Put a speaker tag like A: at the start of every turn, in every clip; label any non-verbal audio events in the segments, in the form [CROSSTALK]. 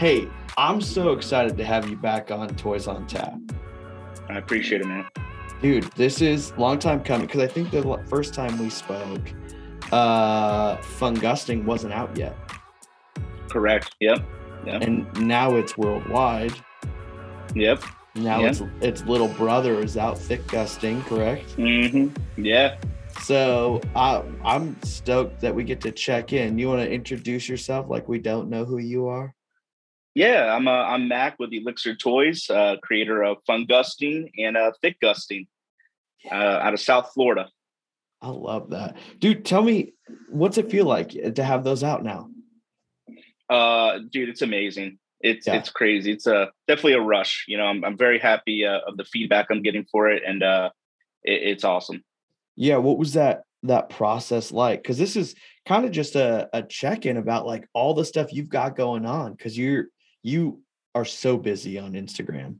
A: Hey, I'm so excited to have you back on Toys on Tap.
B: I appreciate it, man.
A: Dude, this is long time coming because I think the first time we spoke, uh, Fungusting wasn't out yet.
B: Correct. Yep.
A: And now it's worldwide.
B: Yep.
A: Now
B: Yeah.
A: it's its little brother is out thick gusting, correct?
B: Mm-hmm. Yeah.
A: So I I'm stoked that we get to check in. You want to introduce yourself like we don't know who you are?
B: Yeah. I'm uh, I'm Mac with Elixir Toys, uh, creator of Fun Gusting and uh, Thick Gusting, uh, out of South Florida.
A: I love that. Dude, tell me what's it feel like to have those out now?
B: Uh, dude, it's amazing. It's
A: Yeah.
B: it's crazy. It's uh, definitely a rush. You know, I'm I'm very happy uh, of the feedback I'm getting for it, and uh, it, it's awesome.
A: Yeah, what was that that process like? Because this is kind of just a, a check-in about like all the stuff you've got going on because you're you are so busy on Instagram.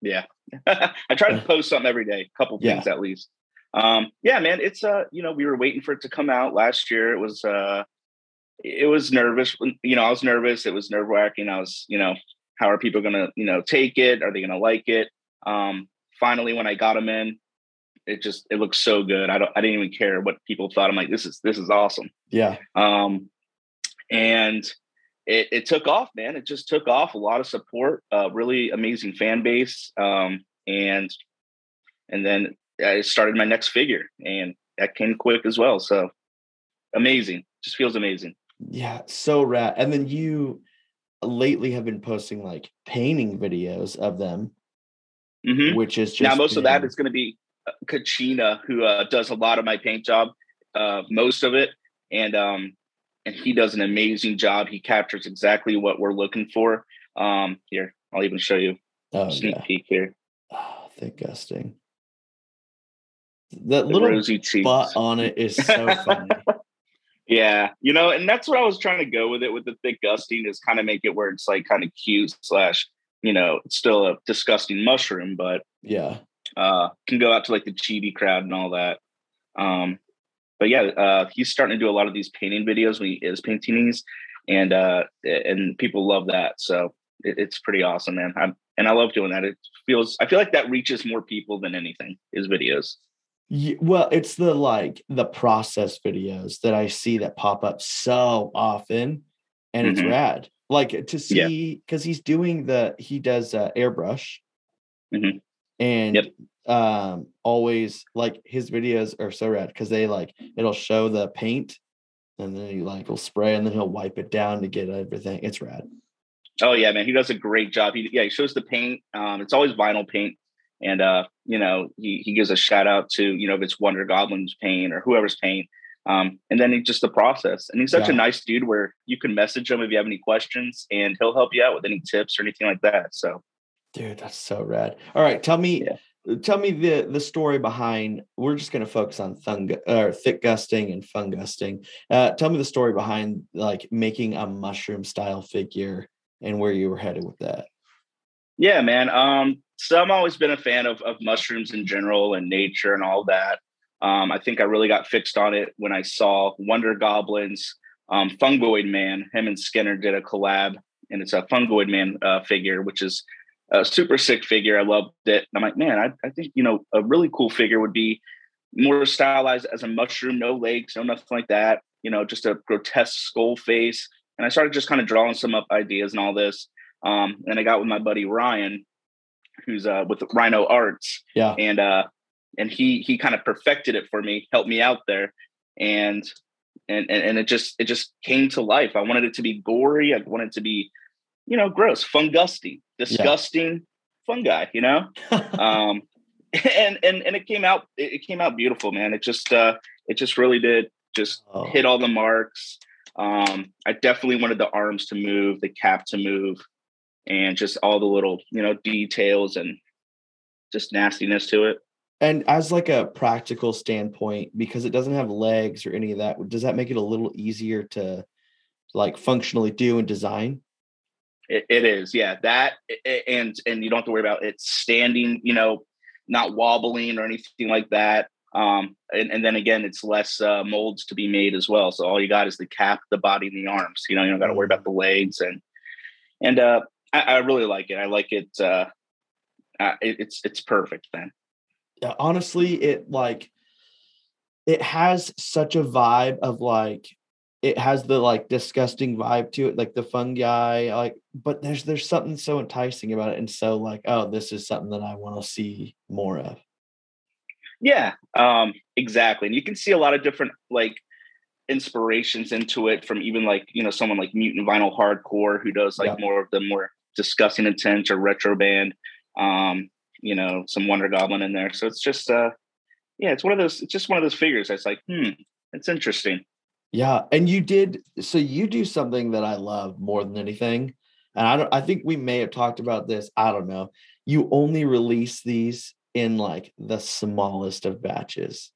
B: Yeah. [LAUGHS] I try to post something every day, a couple
A: Yeah.
B: things at least. Um, yeah, man, it's uh, you know, we were waiting for it to come out last year. It was uh it was nervous. You know, I was nervous. It was nerve wracking. I was, you know, how are people gonna, you know, take it? Are they gonna like it? Um, finally when I got them in, it just it looks so good. I don't I didn't even care what people thought. I'm like, this is this is awesome.
A: Yeah.
B: Um, and it, it took off, man. It just took off. A lot of support, uh, really amazing fan base, um, and and then I started my next figure, and that came quick as well. So amazing, just feels amazing.
A: Yeah, so rad. And then you lately have been posting like painting videos of them,
B: Mhm.
A: which is just
B: Now most of that is going to be uh, Kachina, who uh, does a lot of my paint job, uh, most of it, and um, and he does an amazing job. He captures exactly what we're looking for. Um, here, I'll even show you
A: oh,
B: sneak
A: yeah.
B: peek here.
A: oh, thick gusting. That
B: The
A: little butt on it is so funny. [LAUGHS]
B: Yeah, you know, and that's what I was trying to go with it with the thick gusting is kind of make it where it's like kind of cute slash, you know, it's still a disgusting mushroom, but
A: yeah.
B: uh can go out to like the chibi crowd and all that. Um, but yeah, uh he's starting to do a lot of these painting videos when he is painting these, and uh and people love that. So it, it's pretty awesome, man. I'm, and I love doing that. It feels I feel like that reaches more people than anything. His videos.
A: Ye- well, it's the like the process videos that I see that pop up so often, and it's
B: Mhm.
A: rad. Like to see because he's doing the he does uh, airbrush,
B: Mhm.
A: and
B: Yep.
A: Um always like his videos are so rad because they like it'll show the paint, and then he like will spray and then he'll wipe it down to get everything. It's rad.
B: Oh yeah, man, he does a great job. He yeah, he shows the paint. Um, it's always vinyl paint, and uh, you know, he he gives a shout out to you know if it's Wonder Goblin's paint or whoever's paint. Um, and then he just the process, and he's such
A: Yeah.
B: a nice dude where you can message him if you have any questions, and he'll help you out with any tips or anything like that. So
A: Dude, that's so rad. All right, tell me
B: Yeah.
A: Tell me the the story behind we're just going to focus on thung or thick gusting and fun gusting. Uh tell me the story behind like making a mushroom style figure and where you were headed with that.
B: Yeah, man. Um, so I'm always been a fan of of mushrooms in general and nature and all that. Um, I think I really got fixed on it when I saw Wonder Goblins, um, Fungoid Man. Him and Skinner did a collab, and it's a Fungoid Man uh, figure, which is a super sick figure. I loved it. And I'm like, man, I, I think you know a really cool figure would be more stylized as a mushroom, no legs, no nothing like that. you know, just a grotesque skull face. And I started just kind of drawing some up ideas and all this. Um, and I got with my buddy Ryan, who's uh, with Rhino Arts,
A: Yeah.
B: and uh, and he he kind of perfected it for me, helped me out there, and and and and it just it just came to life. I wanted it to be gory. I wanted it to be, you know, gross, fungusty, disgusting fungi. You know, [LAUGHS] um, [LAUGHS] and and and it came out it it came out beautiful, man. It just uh, it just really did just
A: Oh.
B: hit all the marks. Um, I definitely wanted the arms to move, the cap to move, and just all the little you know details and just nastiness to it.
A: And as like a practical standpoint, because it doesn't have legs or any of that, does that make it a little easier to like functionally do and design?
B: It, it is, yeah. That and and you don't have to worry about it standing, you know, not wobbling or anything like that. Um, and, and then again, it's less uh, molds to be made as well. So all you got is the cap, the body, and the arms. You know, you don't got to worry about the legs and and uh, I, I really like it. I like it. Uh, uh, it it's it's perfect, man.
A: Yeah, honestly, it like it has such a vibe of like it has the like disgusting vibe to it, like the fungi, like but there's there's something so enticing about it and so like, oh, this is something that I want to see more of.
B: Yeah, um, exactly. And you can see a lot of different like inspirations into it from even like you know someone like Mutant Vinyl Hardcore who does like
A: Yeah.
B: more of the more disgusting intent or retro band. Um, you know, some Wonder Goblin in there. So it's just uh, yeah, it's one of those. It's just one of those figures that's like, hmm, it's interesting.
A: Yeah, and you did so you do something that I love more than anything. And I don't I think we may have talked about this, I don't know. You only release these in like the smallest of batches.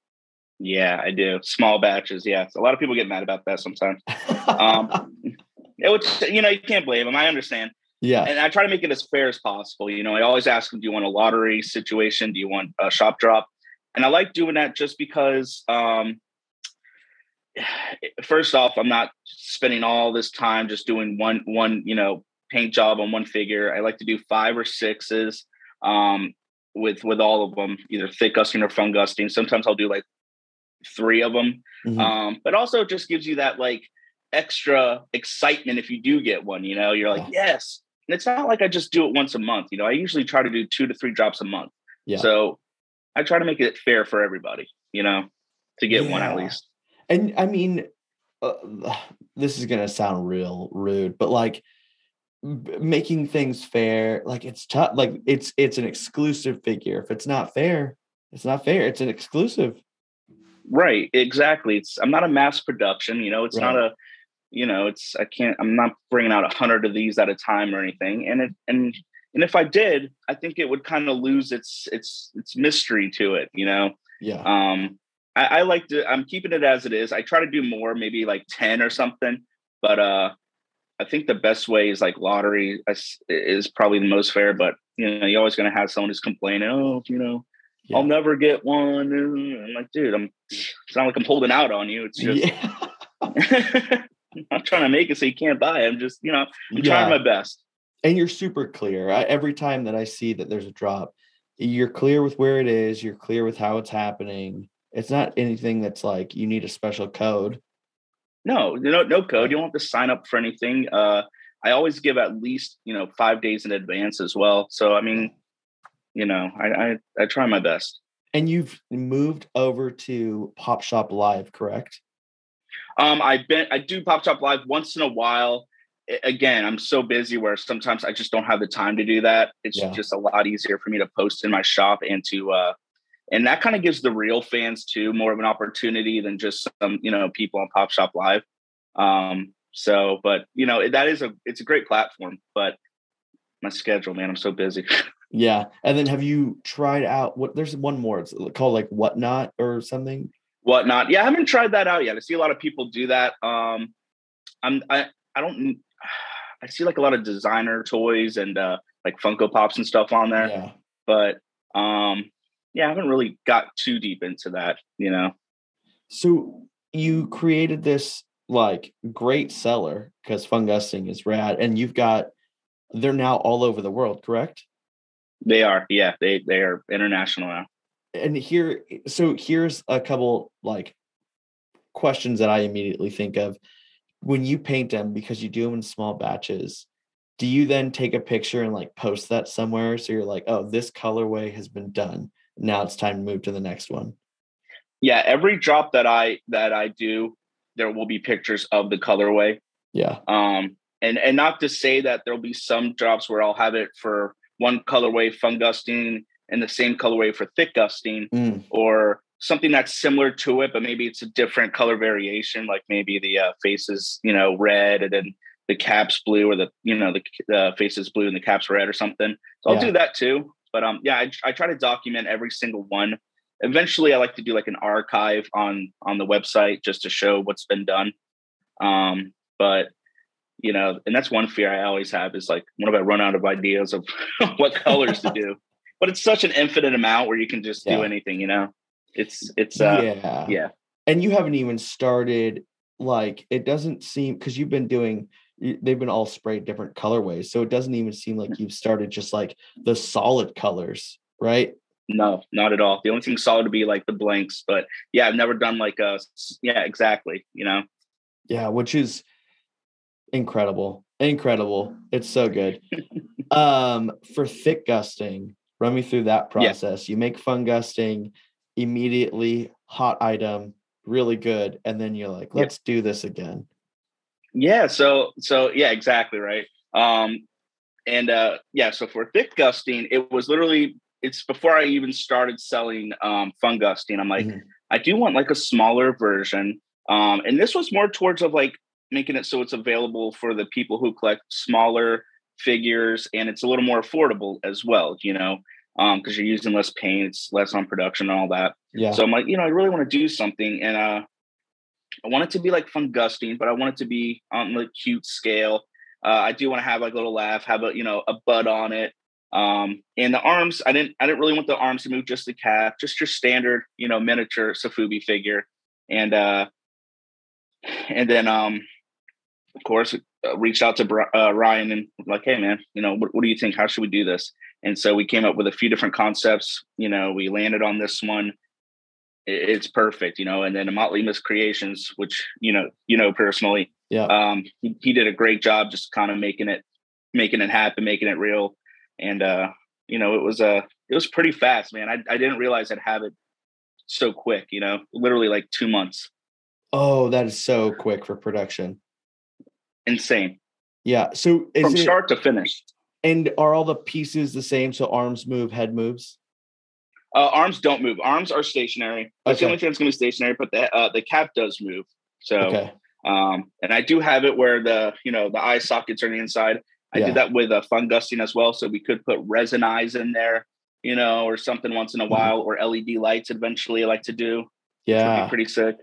B: Yeah, I do small batches. Yeah, a lot of people get mad about that sometimes. Um, [LAUGHS] It would, you know, you can't blame them. I understand.
A: yeah.
B: and I try to make it as fair as possible. You know, I always ask them, do you want a lottery situation? Do you want a shop drop? And I like doing that just because, um, first off, I'm not spending all this time just doing one, one, you know, paint job on one figure. I like to do five or sixes, um, with, with all of them, either thick gusting or fun fungusting. Sometimes I'll do like three of them.
A: Mhm.
B: Um, but also it just gives you that like extra excitement if you do get one, you know, you're like, yes. And it's not like I just do it once a month. You know, I usually try to do two to three drops a month.
A: Yeah.
B: So I try to make it fair for everybody, you know, to get one at least.
A: And I mean, uh, [SIGHS] this is gonna sound real rude, but like b- making things fair, like it's tough. Like it's it's an exclusive figure. If it's not fair, it's not fair. It's an exclusive.
B: Right. Exactly. It's, I'm not a mass production, you know, it's not a, you know, it's, I can't, I'm not bringing out a hundred of these at a time or anything. And it, and, and if I did, I think it would kind of lose its, its, its mystery to it, you know?
A: Yeah.
B: Um, I, I like to. I'm keeping it as it is. I try to do more, maybe like ten or something. But uh, I think the best way is like lottery is, is probably the most fair. But you know, you're always going to have someone who's complaining. Oh, you know,
A: Yeah.
B: I'll never get one. And I'm like, dude, I'm. It's not like I'm holding out on you. It's just
A: yeah. [LAUGHS] [LAUGHS]
B: I'm trying to make it so you can't buy. it. I'm just, you know, I'm
A: Yeah.
B: trying my best.
A: and you're super clear. I, every time that I see that there's a drop, you're clear with where it is. You're clear with how it's happening. It's not anything that's like you need a special code.
B: No, no, no code. You don't have to sign up for anything. Uh, I always give at least you know five days in advance as well. So I mean, you know, I I, I try my best.
A: And you've moved over to Pop Shop Live, correct?
B: Um, I've been I do pop shop live once in a while. Again, I'm so busy where sometimes I just don't have the time to do that. It's
A: Yeah.
B: just a lot easier for me to post in my shop and to uh, and that kind of gives the real fans too more of an opportunity than just some you know people on Pop Shop Live. Um, so, but you know that is a it's a great platform, but my schedule, man, I'm so busy. [LAUGHS]
A: Yeah. And then have you tried out what there's one more, it's called like whatnot or something?
B: whatnot. Yeah, I haven't tried that out yet. I see a lot of people do that. Um, I'm I I don't [SIGHS] I see like a lot of designer toys and uh, like Funko Pops and stuff on there,
A: Yeah.
B: but um, yeah, I haven't really got too deep into that. You know,
A: So you created this like great seller because fungusting is rad, and you've got they're now all over the world, correct?
B: they are. Yeah, they they are international now.
A: And here, so here's a couple like questions that I immediately think of when you paint them because you do them in small batches. Do you then take a picture and like post that somewhere so you're like, oh, this colorway has been done. Now it's time to move to the next one.
B: Yeah, every drop that I that I do, there will be pictures of the colorway.
A: Yeah.
B: Um, and and not to say that there'll be some drops where I'll have it for one colorway fungusting and the same colorway for thick gusting,
A: Mm,
B: or something that's similar to it, but maybe it's a different color variation. Like maybe the uh, face is you know red and then the caps blue, or the you know the the face is blue and the caps red or something. So I'll
A: Yeah.
B: do that too. But um, yeah, I, I try to document every single one. Eventually, I like to do like an archive on on the website just to show what's been done. Um, but you know, and that's one fear I always have is like, what if I run out of ideas of [LAUGHS] what colors to do? [LAUGHS] But it's such an infinite amount where you can just
A: Yeah.
B: do anything, you know. It's it's uh
A: yeah.
B: yeah.
A: And you haven't even started like it doesn't seem because you've been doing they've been all sprayed different colorways. So it doesn't even seem like you've started just like the solid colors, right?
B: No, not at all. The only thing solid would be like the blanks, but yeah, I've never done like a yeah, exactly. You know,
A: Yeah, which is incredible. Incredible. [LAUGHS] It's so good. um for thick gusting, run me through that
B: Yeah.
A: process. You make fun gusting immediately, hot item, really good, and then you're like, let's do this again.
B: Yeah, so so yeah, exactly right. Um and uh yeah, so for thick gusting, it was literally it's before I even started selling um fun gusting. I'm like,
A: Mhm.
B: I do want like a smaller version. Um and this was more towards of like making it so it's available for the people who collect smaller figures and it's a little more affordable as well, you know. Um, because you're using less paint, it's less on production and all that.
A: Yeah.
B: So I'm like, you know, I really want to do something, and uh, I want it to be like fun gusting, but I want it to be on the cute scale. Uh, I do want to have like a little laugh, have a you know a bud on it. Um, and the arms, I didn't, I didn't really want the arms to move, just the calf, just your standard, you know, miniature Sofubi figure, and uh, and then um, of course, uh, reached out to uh, Ryan and like, hey man, you know, what, what do you think? How should we do this? And so we came up with a few different concepts. You know, we landed on this one. It's perfect, you know. And then Motley Miscreations, which you know, you know personally,
A: Yeah.
B: um, he, he did a great job just kind of making it, making it happen, making it real. And uh, you know, it was uh, it was pretty fast, man. I I didn't realize I'd have it so quick. You know, literally like two months.
A: Oh, that is so quick for production.
B: Insane
A: Yeah. So is
B: from
A: it
B: start to finish.
A: and are all the pieces the same? So arms move, head moves?
B: Uh, arms don't move. Arms are stationary. That's the only thing that's going to be stationary. But the uh, the cap does move. So,
A: Okay.
B: um, and I do have it where the you know the eye sockets are on the inside. I
A: Yeah.
B: did that with a fun gusting as well, so we could put resin eyes in there, you know, or something once in a
A: Mhm.
B: while, or LED lights. Eventually, I like to do. which would be
A: Yeah.
B: pretty sick.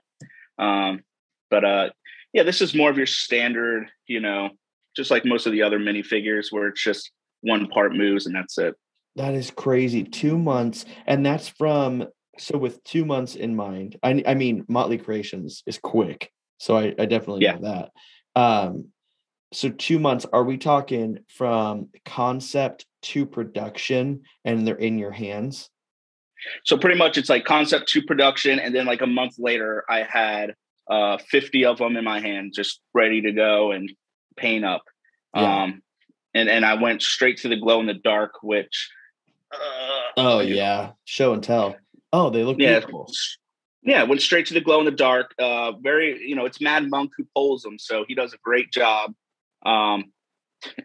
B: Um, but uh, yeah, this is more of your standard, you know, just like most of the other minifigures, where it's just one part moves and that's it.
A: That is crazy. Two months. And that's from so with two months in mind. I I mean Motley Creations is quick. So I, I definitely
B: Yeah.
A: know that. Um so two months, are we talking from concept to production and they're in your hands?
B: So pretty much it's like concept to production, and then like a month later, I had uh 50 of them in my hand, just ready to go and paint up.
A: Yeah.
B: Um, and and I went straight to the glow in the dark, which [LAUGHS]
A: Oh
B: you know,
A: yeah. Show and tell. Oh, they look
B: yeah,
A: beautiful.
B: yeah, went straight to the glow in the dark. Uh, very, you know, it's Mad Monk who pulls them, so he does a great job. Um,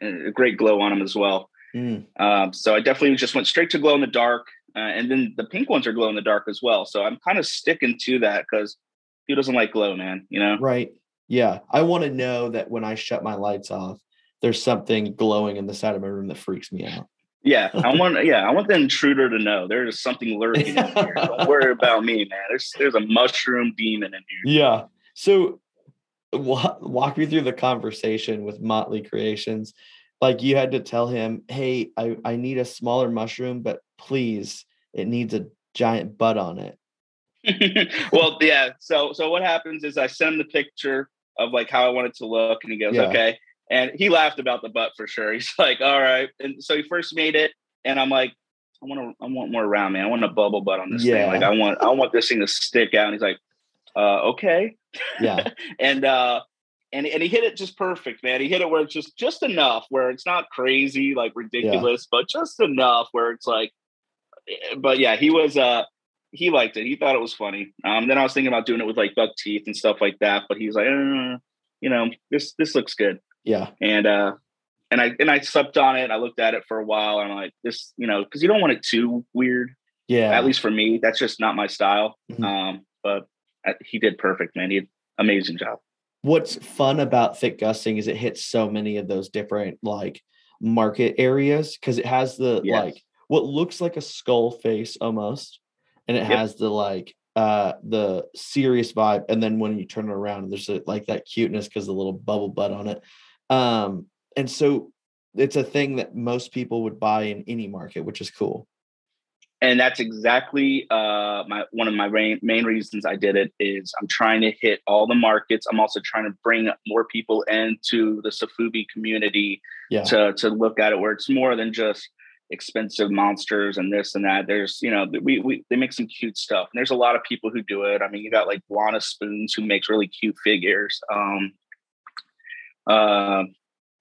B: a great glow on them as well.
A: Mm,
B: Um, so I definitely just went straight to glow in the dark, uh, and then the pink ones are glow in the dark as well. So I'm kind of sticking to that because who doesn't like glow, man? You know?
A: right. Yeah. I want to know that when I shut my lights off, there's something glowing in the side of my room that freaks me out.
B: Yeah, [LAUGHS] I want. Yeah, I want the intruder to know there is something lurking in here. [LAUGHS] Don't worry about me, man. There's there's a mushroom demon in here.
A: Yeah. So wa- walk me through the conversation with Motley Creations. Like you had to tell him, hey, I, I need a smaller mushroom, but please, it needs a giant butt on it. [LAUGHS]
B: well, yeah. So so what happens is I send him the picture of like how I want it to look, and he goes,
A: Yeah.
B: okay. And he laughed about the butt for sure. [LAUGHS] He's like, all right. And so he first made it, and I'm like, I want to, I want more around, man. I want a bubble butt on this
A: Yeah.
B: thing. Like I want, I want this thing to stick out. And he's like, uh, okay.
A: Yeah. [LAUGHS]
B: and uh and and he hit it just perfect, man. He hit it where it's just just enough where it's not crazy, like ridiculous, but just enough where it's like. But yeah, he was uh he liked it. He thought it was funny. Um, then I was thinking about doing it with like buck teeth and stuff like that, but he's like, uh, you know, this this looks good.
A: Yeah.
B: And uh and I and I slept on it. I looked at it for a while, and I'm like, this, you know, because you don't want it too weird.
A: Yeah.
B: At least for me, that's just not my style.
A: Mhm.
B: Um, but uh, he did perfect, man. He did amazing job.
A: what's fun about thick gusting is it hits so many of those different like market areas because it has the
B: Yes.
A: like what looks like a skull face almost and it
B: Yep.
A: has the like uh the serious vibe and then when you turn it around there's a, like that cuteness because the little bubble butt on it um and so it's a thing that most people would buy in any market which is cool
B: and that's exactly uh, my one of my main, main reasons I did it is I'm trying to hit all the markets. I'm also trying to bring more people into the Sofubi community
A: yeah
B: to to look at it where it's more than just expensive monsters and this and that. There's you know we we they make some cute stuff. And there's a lot of people who do it. I mean, you got like Lana Spoons who makes really cute figures. Um, uh,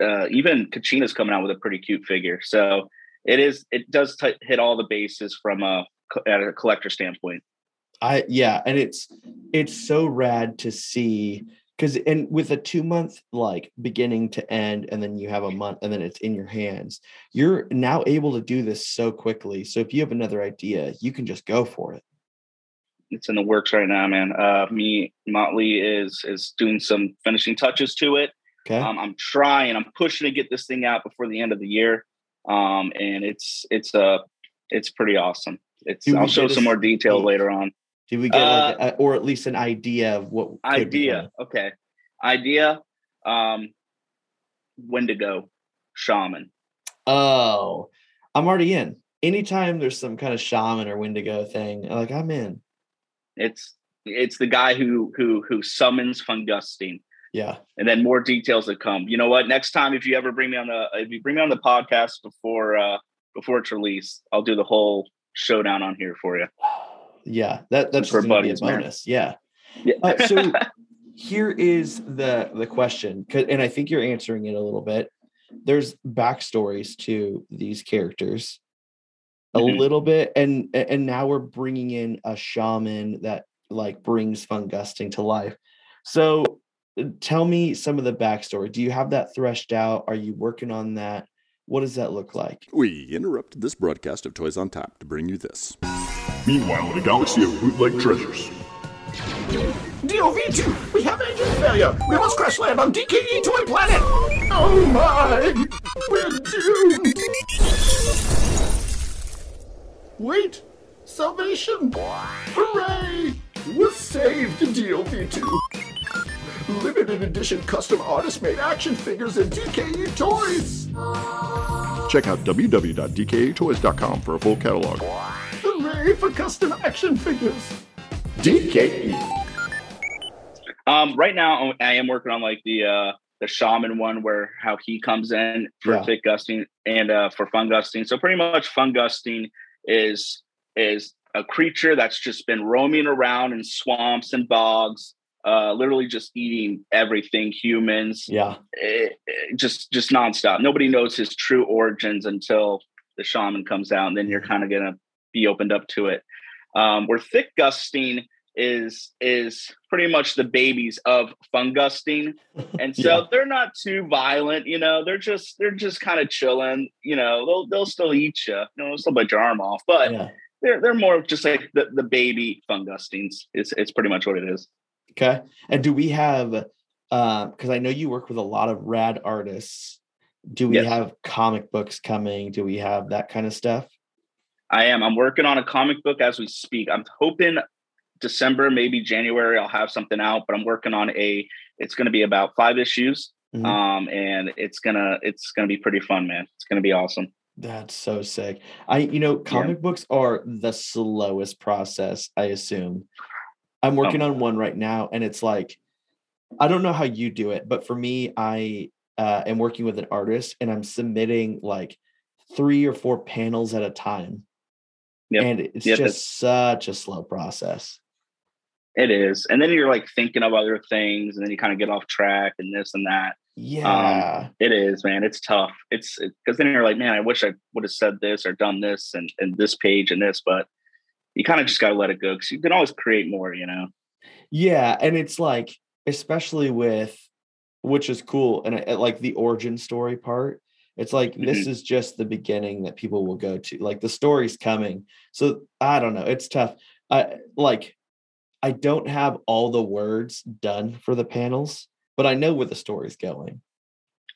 B: uh, even Kachina's coming out with a pretty cute figure. So it is it does t- hit all the bases from a at a collector standpoint.
A: I yeah, and it's it's so rad to see because and with a two month like beginning to end, and then you have a month, and then it's in your hands. You're now able to do this so quickly. So if you have another idea, you can just go for it.
B: It's in the works right now, man. Uh, me Motley is is doing some finishing touches to it.
A: Okay.
B: Um, I'm trying. I'm pushing to get this thing out before the end of the year. Um, and it's it's uh it's pretty awesome. It's I'll show
A: a
B: some more detail
A: sneak?
B: later on.
A: Did we get like
B: uh,
A: a, or at least an idea of what
B: Idea. Okay. Idea. Um Wendigo shaman.
A: Oh, I'm already in. Anytime there's some kind of shaman or Wendigo thing, like I'm in.
B: It's it's the guy who who who summons Fungusting.
A: Yeah.
B: and then more details that come. You know what? Next time, if you ever bring me on the if you bring me on the podcast before uh before it's released, I'll do the whole showdown on here for you.
A: Yeah, that that's
B: For
A: just gonna be a
B: buddies, man.
A: bonus. Yeah.
B: Yeah.
A: Uh, so [LAUGHS] here is the the question. and I think you're answering it a little bit. There's backstories to these characters, a
B: Mhm.
A: little bit, and and now we're bringing in a shaman that like brings fungusting to life. So tell me some of the backstory. Do you have that threshed out? Are you working on that? What does that look like?
C: We interrupted this broadcast of Toys on Tap to bring you this.
D: Meanwhile, in a galaxy of bootleg treasures.
E: DOV2, we have engine failure. We must crash land on DKE Toy Planet. Oh my, we're doomed. Wait, salvation. Hooray, we're saved, DOV2. Limited edition custom artist made action figures and DKE toys.
D: Check out www.dketoys.com for a full catalog.
E: Hooray for custom action figures. DKE.
B: Um, right now, I am working on like the uh the shaman one, where how he comes in for
A: Yeah.
B: thick gusting and uh for fungusting. So pretty much, fungusting is is a creature that's just been roaming around in swamps and bogs, uh, literally just eating everything humans.
A: Yeah.
B: eh, eh, just just nonstop. Nobody knows his true origins until the shaman comes out, and then you're kind of gonna be opened up to it. Um, where thick gusting is is pretty much the babies of fungusting, [LAUGHS] and so
A: Yeah.
B: they're not too violent. You know, they're just they're just kind of chilling. You know, they'll they'll still eat you. You know, they'll still bite your arm off, but
A: Yeah.
B: they're they're more just like the the baby fungustings. It's it's pretty much what it is.
A: Okay. And do we have because I know you work with a lot of rad artists. Do we
B: Yes.
A: have comic books coming? Do we have that kind of stuff?
B: I am. I'm working on a comic book as we speak. I'm hoping December, maybe January, I'll have something out. But I'm working on a. It's going to be about five issues,
A: Mhm.
B: um, and it's gonna it's gonna be pretty fun, man. It's gonna be awesome.
A: That's so sick. I you know, comic books are the slowest process, I assume. I'm working on one right now and it's like I don't know how you do it, but for me, I uh, am working with an artist and I'm submitting like three or four panels at a time.
B: Yep.
A: And it's
B: Yep,
A: just such a slow process.
B: It is. And then you're like thinking of other things and then you kind of get off track and this and that.
A: Yeah.
B: It is, man. It's tough. It's because then you're like, man, I wish I would have said this or done this and, and this page and this, but you kind of just got to let it go because you can always create more, you know?
A: Yeah, and it's like, especially with, which is cool, and I, like the origin story part. It's like this is just the beginning that people will go to. Like the story's coming, so I don't know. It's tough. I like, I don't have all the words done for the panels, but I know where the story's going.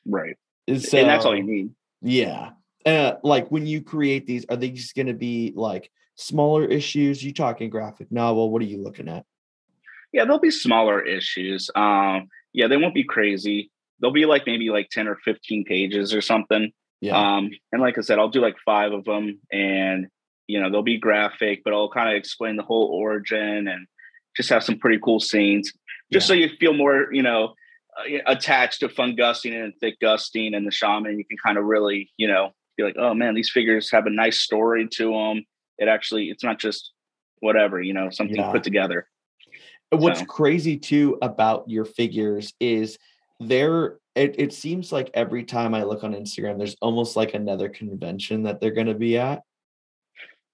B: Right.
A: So,
B: and that's all you need.
A: Yeah. Uh, like when you create these, are they just going to be like smaller issues? You talking graphic novel? What are you looking at?
B: Yeah, there'll be smaller issues. Um, yeah, they won't be crazy. They'll be like maybe like 10 or 15 pages or something.
A: Yeah.
B: Um, and like I said, I'll do like five of them and you know, they'll be graphic, but I'll kind of explain the whole origin and just have some pretty cool scenes just so you feel more, you know, uh, attached to fun gusting and thick gusting and the shaman. You can kind of really, you know, be like, oh man, these figures have a nice story to them. It actually, it's not just whatever, you know, something
A: Yeah.
B: put together.
A: What's
B: So-
A: crazy too about your figures is there it, it seems like every time I look on Instagram, there's almost like another convention that they're gonna be at.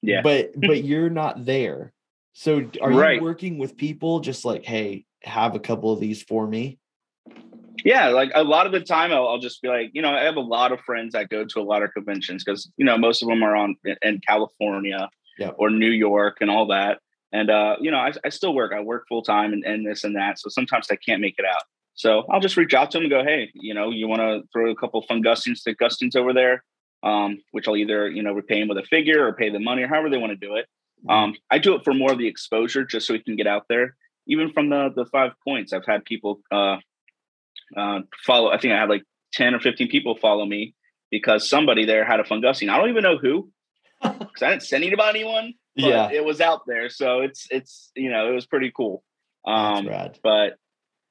B: Yeah.
A: But [LAUGHS] but you're not there. So are
B: Right.
A: you working with people just like, hey, have a couple of these for me?
B: Yeah, like a lot of the time, I'll, I'll just be like, you know, I have a lot of friends that go to a lot of conventions because you know most of them are on in California Or New York and all that. And uh, you know, I, I still work. I work full time and, and this and that. So sometimes I can't make it out. So I'll just reach out to them and go, hey, you know, you want to throw a couple fun gustings to gustings over there, um, which I'll either you know repay them with a figure or pay the money or however they want to do it. Um, I do it for more of the exposure, just so we can get out there. Even from the the five points, I've had people uh, uh, follow. I think I had like ten or fifteen people follow me because somebody there had a fun gusting. I don't even know who [LAUGHS] because I didn't send it to anyone. But
A: Yeah.
B: it was out there, so it's it's you know it was pretty cool. Um, but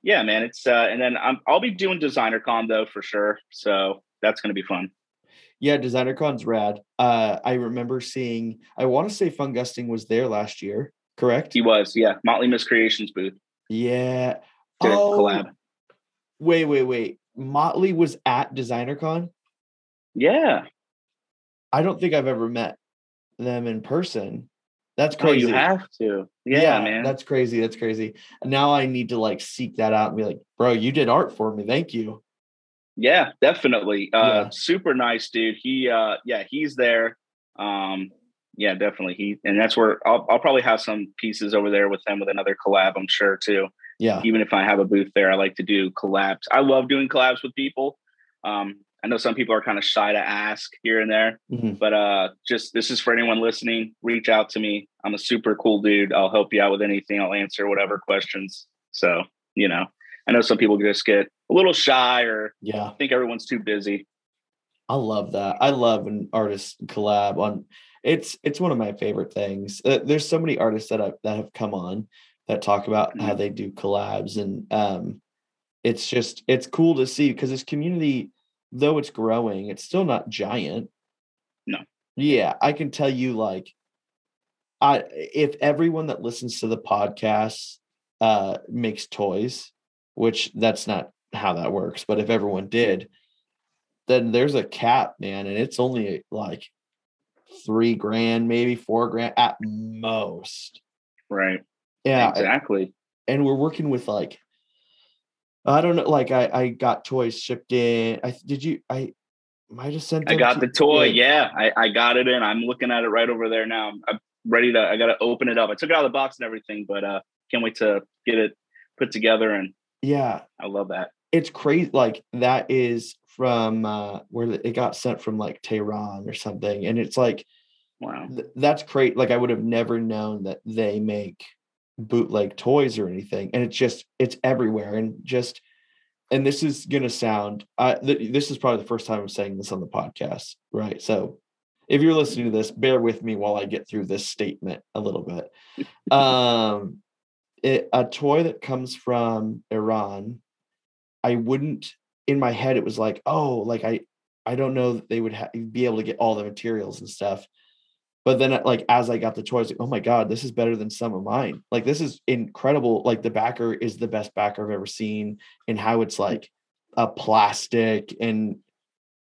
B: yeah, man, it's uh, and then I'm, I'll be doing designer con though for sure. So that's gonna be fun.
A: Yeah, Designer Con's rad. Uh I remember seeing I want to say Fungusting was there last year, correct?
B: He was, yeah, Motley Miscreations booth
A: Yeah.
B: did
A: Oh,
B: collab.
A: wait, wait, wait. Motley was at Designer Con.
B: Yeah,
A: I don't think I've ever met them in person. That's
B: oh,
A: crazy.
B: you have to. Yeah, man.
A: That's crazy. That's crazy. And now I need to like seek that out and be like, bro, you did art for me. Thank you.
B: Yeah, definitely. Uh
A: Yeah.
B: super nice dude. He uh yeah, he's there. Um yeah, definitely. He and that's where I'll I'll probably have some pieces over there with him with another collab, I'm sure too.
A: Yeah.
B: Even if I have a booth there, I like to do collabs. I love doing collabs with people. Um I know some people are kind of shy to ask here and there,
A: Mhm.
B: but uh just this is for anyone listening. Reach out to me. I'm a super cool dude. I'll help you out with anything. I'll answer whatever questions. So, you know, I know some people just get a little shy or
A: Yeah.
B: think everyone's too busy.
A: I love that. I love when artists collab on it's it's one of my favorite things. Uh, there's so many artists that I, that have come on that talk about how they do collabs and um it's just it's cool to see because this community though it's growing, it's still not giant.
B: No.
A: Yeah, I can tell you like I if everyone that listens to the podcast uh makes toys, which that's not how that works, but if everyone did, then there's a cap, man, and it's only like three grand, maybe four grand at most.
B: Right.
A: Yeah,
B: Exactly.
A: and we're working with like I don't know, like I I got toys shipped in. I did you I might have sent.
B: I got the toy.
A: yeah.
B: Yeah, I, I got it in. I'm looking at it right over there now. I'm, I'm ready to. I got to open it up. I took it out of the box and everything, but uh, can't wait to get it put together. And
A: Yeah,
B: I love that.
A: it's crazy. Like that is from uh where it got sent from like Tehran or something, and it's like
B: Wow.
A: th- that's great. Like I would have never known that they make bootleg toys or anything, and it's just it's everywhere, and just and this is gonna sound. I th- this is probably the first time I'm saying this on the podcast, right? So if you're listening to this, bear with me while I get through this statement a little bit. [LAUGHS] um, it, a toy that comes from Iran, I wouldn't. In my head, it was like, oh, like I, I don't know that they would ha- be able to get all the materials and stuff But then, like as I got the toys, like, oh my god, this is better than some of mine. Like this is incredible. Like the backer is the best backer I've ever seen, and how it's like a plastic and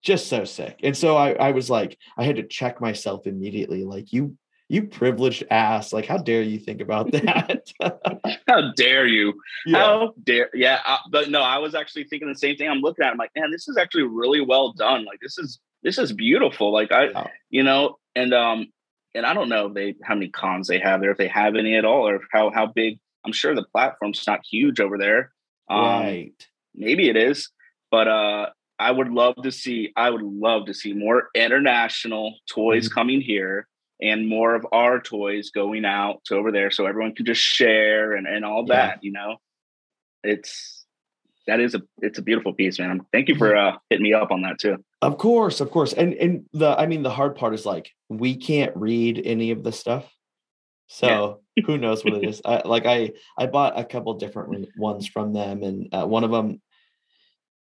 A: just so sick. And so I, I was like, I had to check myself immediately. Like you, you privileged ass. Like how dare you think about [LAUGHS] that?
B: How dare you?
A: yeah.
B: How dare? Yeah, uh, but no, I was actually thinking the same thing. I'm looking at. it, I'm like, man, this is actually really well done. Like this is this is beautiful. Like I, you know, and um, and I don't know if they how many cons they have there, if they have any at all, or how how big. I'm sure the platform's not huge over there. Um,
A: right.
B: maybe it is, but uh, I would love to see. I would love to see more international toys
A: Mhm.
B: coming here. And more of our toys going out to over there, so everyone can just share and, and all
A: Yeah.
B: that. You know, it's that is a it's a beautiful piece, man. Thank you for uh, hitting me up on that too.
A: Of course, of course. And and the I mean the hard part is like we can't read any of the stuff. So [LAUGHS] who knows what it is? [LAUGHS] I, like I I bought a couple different one- ones from them and uh, one of them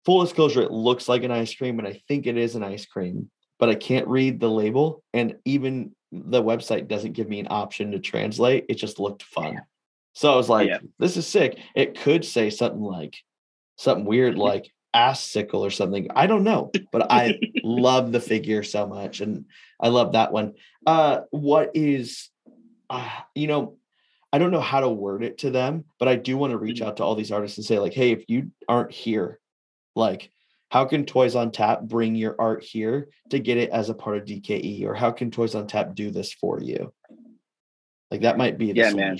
A: full disclosure it looks like an ice cream and I think it is an ice cream, but I can't read the label and even the website doesn't give me an option to translate. It just looked fun. So I was like,
B: Yeah.
A: this is sick. It could say something like something weird like ass sickle or something. I don't know, but I love the figure so much and I love that one. Uh what is uh, you know, I don't know how to word it to them, but I do want to reach out to all these artists and say like, "Hey, if you aren't here, like how can Toys on Tap bring your art here to get it as a part of DKE or how can Toys on Tap do this for you?" Like that might be the
B: Yeah, man.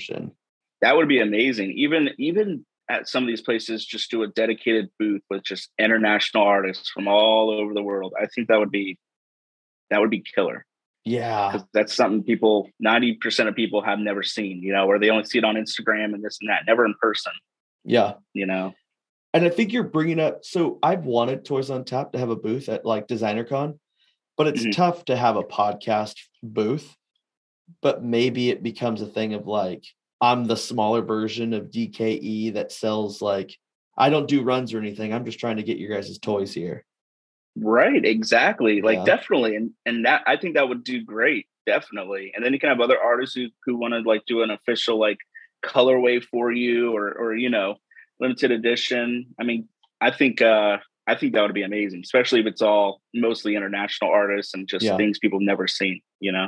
B: that would be amazing. Even even at some of these places, just do a dedicated booth with just international artists from all over the world. I think that would be that would be killer.
A: yeah
B: that's something people 90% of people have never seen, you know, or they only see it on Instagram and this and that, never in person,
A: Yeah.
B: you know.
A: And I think you're bringing up. So I've wanted Toys on Tap to have a booth at like Designer Con, but it's
B: Mhm.
A: tough to have a podcast booth. But maybe it becomes a thing of like, I'm the smaller version of DKE that sells like, I don't do runs or anything. I'm just trying to get your guys' toys here.
B: Right, exactly. Like
A: Yeah.
B: definitely. And and that I think that would do great, definitely. And then you can have other artists who who want to like do an official like colorway for you or or you know, limited edition. I mean, I think uh I think that would be amazing, especially if it's all mostly international artists and just
A: Yeah.
B: things people have never seen, you know.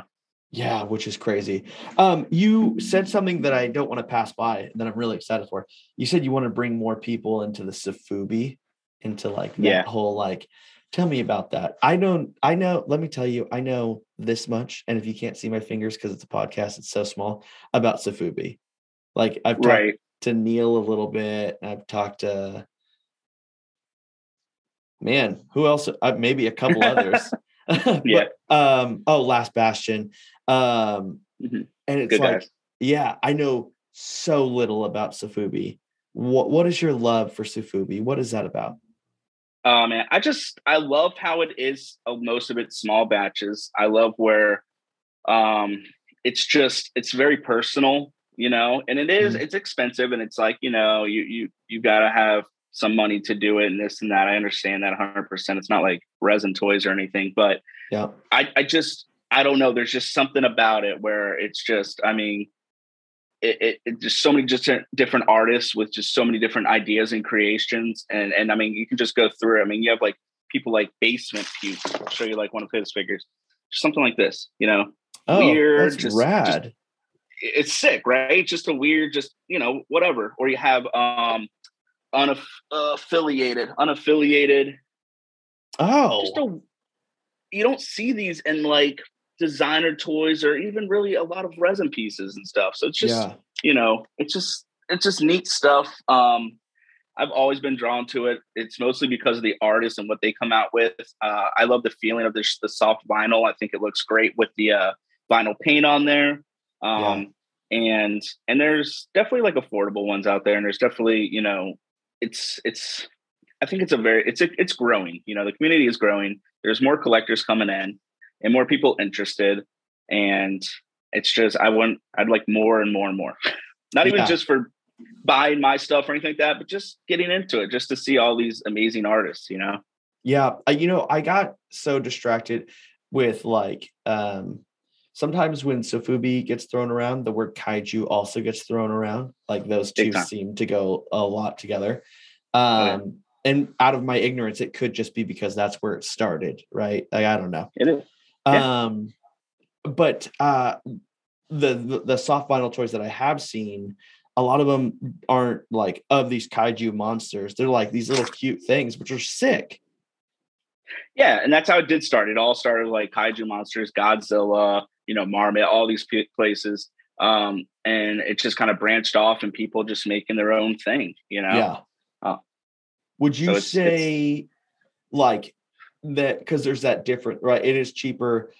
A: Yeah, which is crazy. Um, you said something that I don't want to pass by that I'm really excited for. You said you want to bring more people into the Sofubi, into like that
B: Yeah.
A: whole like tell me about that. I don't I know, let me tell you, I know this much. And if you can't see my fingers because it's a podcast, it's so small about Sofubi. Like I've talked
B: Right.
A: to Neil a little bit. I've talked to man, who else? Uh, maybe a couple [LAUGHS] others. [LAUGHS]
B: Yeah.
A: But, um, oh, Last Bastion. Um,
B: Mhm.
A: and it's
B: Good
A: like,
B: guys.
A: yeah, I know so little about Sofubi. What what is your love for Sofubi? What is that about?
B: Oh man, I just I love how it is. Most of it small batches. I love where um it's just it's very personal, you know, and it is-
A: Mhm.
B: it's expensive and it's like you know you you you gotta have some money to do it and this and that. I understand that 100. percent It's not like resin toys or anything, but
A: Yeah.
B: I I just I don't know. There's just something about it where it's just I mean. It, it, it just so many just different artists with just so many different ideas and creations and and I mean you can just go through. I mean you have like people like Basement Puke. I'll show you like one of his figures, just something like this. You know,
A: Oh,
B: Weird,
A: that's
B: just-
A: rad.
B: it's sick, right? Just a weird, just you know, whatever. Or you have um unaffiliated, unaffiliated.
A: oh,
B: Just a you don't see these in like designer toys or even really a lot of resin pieces and stuff. So it's just
A: yeah.
B: you know, it's just it's just neat stuff. Um, I've always been drawn to it. It's mostly because of the artists and what they come out with. Uh, I love the feeling of the, the soft vinyl. I think it looks great with the uh, vinyl paint on there. Um, And and there's definitely like affordable ones out there, and there's definitely you know, it's it's. I think it's a very it's a, it's growing. You know, the community is growing. There's more collectors coming in, and more people interested, and it's just I want I'd like more and more and more. [LAUGHS] Not even
A: Yeah.
B: just for buying my stuff or anything like that, but just getting into it, just to see all these amazing artists. You know,
A: Yeah, you know, I got so distracted with like um sometimes when Sofubi gets thrown around, the word kaiju also gets thrown around. Like those two seem to go a lot together.
B: Oh,
A: Um,
B: yeah.
A: and out of my ignorance, it could just be because that's where it started, right? Like I don't know.
B: It is. Yeah.
A: Um, but uh, the, the the soft vinyl toys that I have seen, a lot of them aren't like of these kaiju monsters. They're like these little cute things, which are sick.
B: Yeah, and that's how it did start. It all started like kaiju monsters, Godzilla, you know, Marmit, all these places. Um, and it just kind of branched off and people just making their own thing, you know?
A: Yeah.
B: Oh.
A: Would you
B: So it's- it's-
A: say like that because there's that different right? It is cheaper.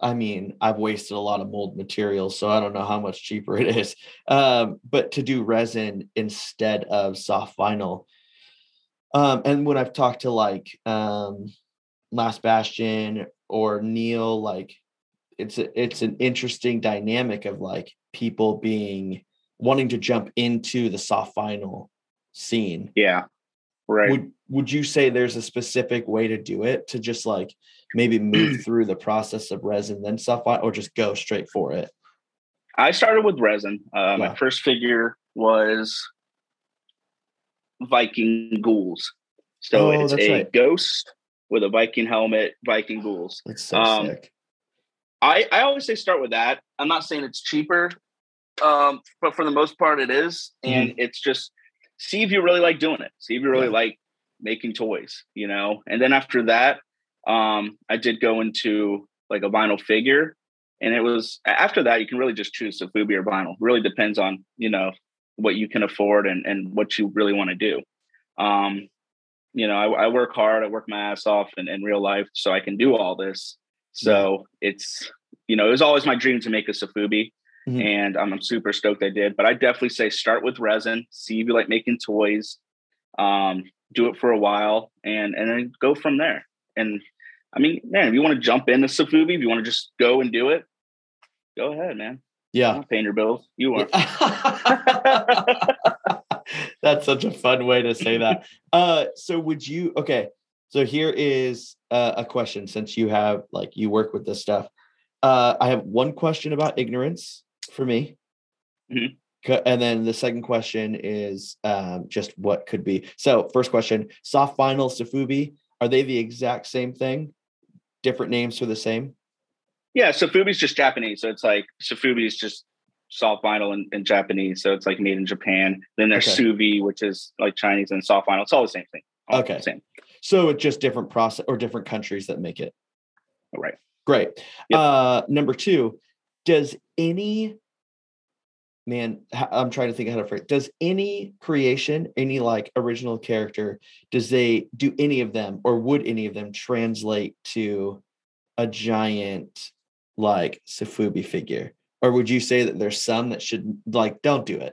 A: I mean, I've wasted a lot of mold materials, so I don't know how much cheaper it is. Um, but to do resin instead of soft vinyl. Um, and when I've talked to like um Last Bastion or Neil, like it's a, it's an interesting dynamic of like people being wanting to jump into the soft vinyl scene.
B: Yeah. Right.
A: Would would you say there's a specific way to do it to just like maybe move [CLEARS THROAT] through the process of resin then vinyl or just go straight for it?
B: I started with resin. Uh,
A: Yeah.
B: My first figure was Viking ghouls. So
A: Oh,
B: it's a
A: right.
B: ghost with a Viking helmet, Viking ghouls.
A: That's so
B: Um,
A: sick.
B: I, I always say start with that. I'm not saying it's cheaper, um, but for the most part, it is. And it's just see if you really like doing it. See if you really.
A: Yeah.
B: like making toys, you know. And then after that, um, I did go into like a vinyl figure, and it was after that you can really just choose Sofubi or vinyl. Really depends on you know what you can afford and and what you really want to do. Um, you know, I, I work hard. I work my ass off in, in real life, so I can do all this. So it's you know, it was always my dream to make a Sofubi,
A: Mhm.
B: and I'm, I'm super stoked I did. But I definitely say start with resin, see if you like making toys, um, do it for a while, and and then go from there. And I mean, man, if you want to jump into Sofubi, if you want to just go and do it, go ahead, man. I'm
A: Yeah.
B: not paying your bills. You are. [LAUGHS] [LAUGHS]
A: That's such a fun way to say that. Uh, so would you? Okay, so here is uh, a question. Since you have like you work with this stuff, uh, I have one question about ignorance for me,
B: Mhm.
A: And then the second question is um, just what could be. So first question: soft vinyl Sofubi are they the exact same thing? Different names for the same?
B: Yeah, Sofubi's just Japanese. So it's like Sofubi is just soft vinyl in, in Japanese. So it's like made in Japan. Then there's
A: Okay.
B: Suvi, which is like Chinese and soft vinyl. It's all the same thing. All
A: Okay.
B: Same.
A: So it's just different process or different countries that make it.
B: Right.
A: Great.
B: Yep.
A: Uh, number two, does any man? i'm trying to think how to phrase. Does any creation, any like original character, does they do any of them, or would any of them translate to a giant like Sofubi figure? Or would you say that there's some that should like don't do it?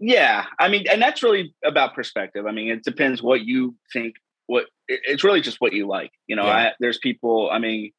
B: Yeah, I mean, and that's really about perspective. I mean, it depends what you think. What it's really just what you like. You know,
A: Yeah.
B: I, there's people. I mean,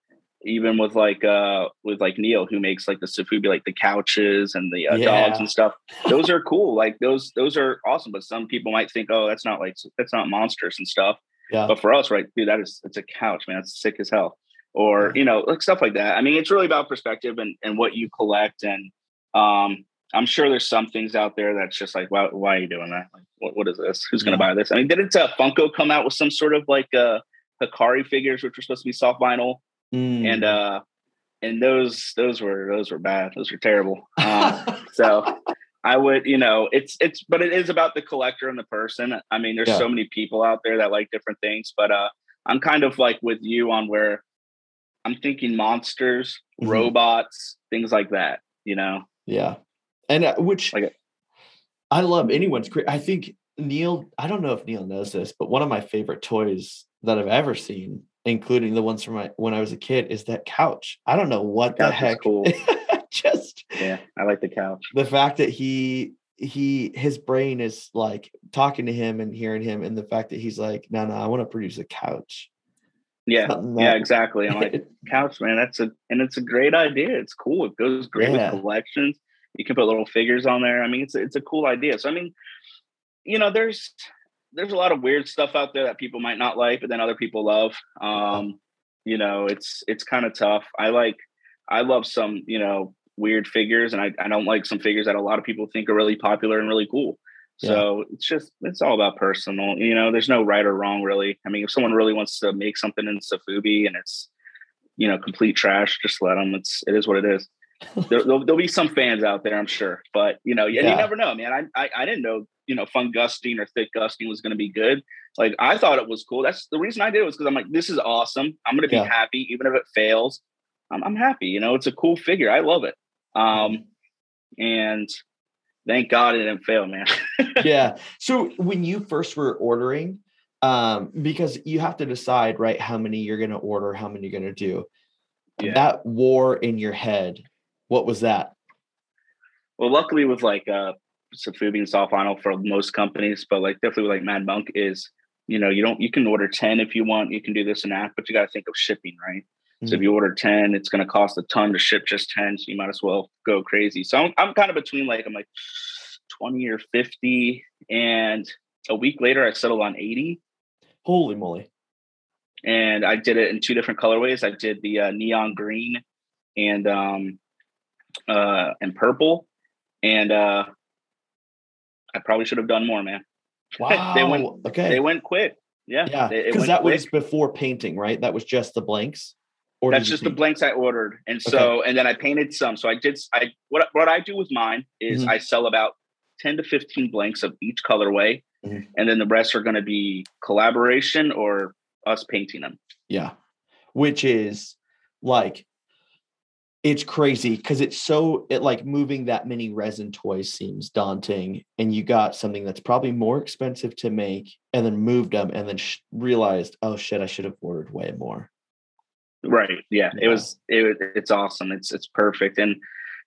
B: even with like uh with like Neil, who makes like the Sofubi, like the couches and the uh,
A: Yeah.
B: dogs and stuff. Those are cool. Like those those are awesome. But some people might think, oh, that's not like that's not monstrous and stuff.
A: Yeah.
B: But for us, right, dude, that is it's a couch, man. It's sick as hell. Or
A: Yeah.
B: you know, like stuff like that. I mean, it's really about perspective and and what you collect. And um, I'm sure there's some things out there that's just like, why why are you doing that? Like, what, what is this? Who's gonna
A: Yeah.
B: buy this? I mean, didn't uh, Funko come out with some sort of like uh Hikari figures, which were supposed to be soft vinyl,
A: Mm.
B: and uh, and those those were those were bad. Those were terrible. [LAUGHS] Um, so I would, you know, it's it's, but it is about the collector and the person. I mean, there's
A: Yeah.
B: so many people out there that like different things, but uh, I'm kind of like with you on where I'm thinking monsters,
A: Mhm.
B: robots, things like that. You know,
A: Yeah. And uh, which
B: Like.
A: I love anyone's cre I think Neil, I don't know if Neil knows this, but one of my favorite toys that I've ever seen, including the ones from my when I was a kid, is that couch. I don't know what the
B: is
A: heck.
B: cool. [LAUGHS]
A: Just
B: yeah, I like the couch.
A: the fact that he he his brain is like talking to him and hearing him, and the fact that he's like, no, no, I want to produce a couch.
B: Yeah, yeah, exactly. I'm like [LAUGHS] couch, man. That's a and it's a great idea. It's cool. It goes great
A: Yeah.
B: with collections. You can put little figures on there. I mean, it's it's a cool idea. So I mean, you know, there's there's a lot of weird stuff out there that people might not like, but then other people love. Um, you know, it's it's kind of tough. I like I love some, you know, weird figures and I, I don't like some figures that a lot of people think are really popular and really cool. So it's just it's all about personal. You know, there's no right or wrong really. I mean, if someone really wants to make something in Sofubi and it's you know complete trash, just let them. It's it is what it is. [LAUGHS] there, will there'll be some fans out there, I'm sure, but you know,
A: Yeah.
B: you never know, man. I, I I didn't know you know Fungusting or thick gusting was going to be good. Like I thought it was cool. That's the reason I did it was because I'm like, this is awesome. I'm going to be
A: Yeah.
B: happy even if it fails. I'm, I'm happy. You know, it's a cool figure. I love it. Um, and thank God it didn't fail, man. [LAUGHS]
A: yeah. So when you first were ordering, um, because you have to decide, right, how many you're going to order, how many you're going to do.
B: Yeah.
A: That war in your head, what was that?
B: Well, luckily with like uh Sofubi and soft vinyl for most companies, but like definitely with like Mad Monk is, you know, you don't you can order 10 if you want, you can do this and that, but you gotta think of shipping, right? So if
A: Mhm.
B: you order 10, it's gonna cost a ton to ship just 10. So you might as well go crazy. So I'm I'm kind of between like I'm like 20 or 50. And a week later I settled on 80.
A: Holy moly.
B: and I did it in two different colorways. I did the uh, neon green and um uh and purple, and uh I probably should have done more, man.
A: Wow. [LAUGHS]
B: They went-
A: okay.
B: They went quick. Yeah,
A: yeah. Because that
B: quick.
A: was before painting, right? That was just the blanks. Or
B: That's just the blanks I ordered, and so and then I painted some. So I did. I what what I do with mine is
A: Mhm.
B: I sell about ten to fifteen blanks of each colorway,
A: Mhm.
B: and then the rest are going to be collaboration or us painting them.
A: Yeah. Which is like it's crazy because it's so it like moving that many resin toys seems daunting and you got something that's probably more expensive to make and then moved them and then sh- realized oh shit i should have ordered way more
B: Right. Yeah. It was it it's awesome. It's it's perfect. And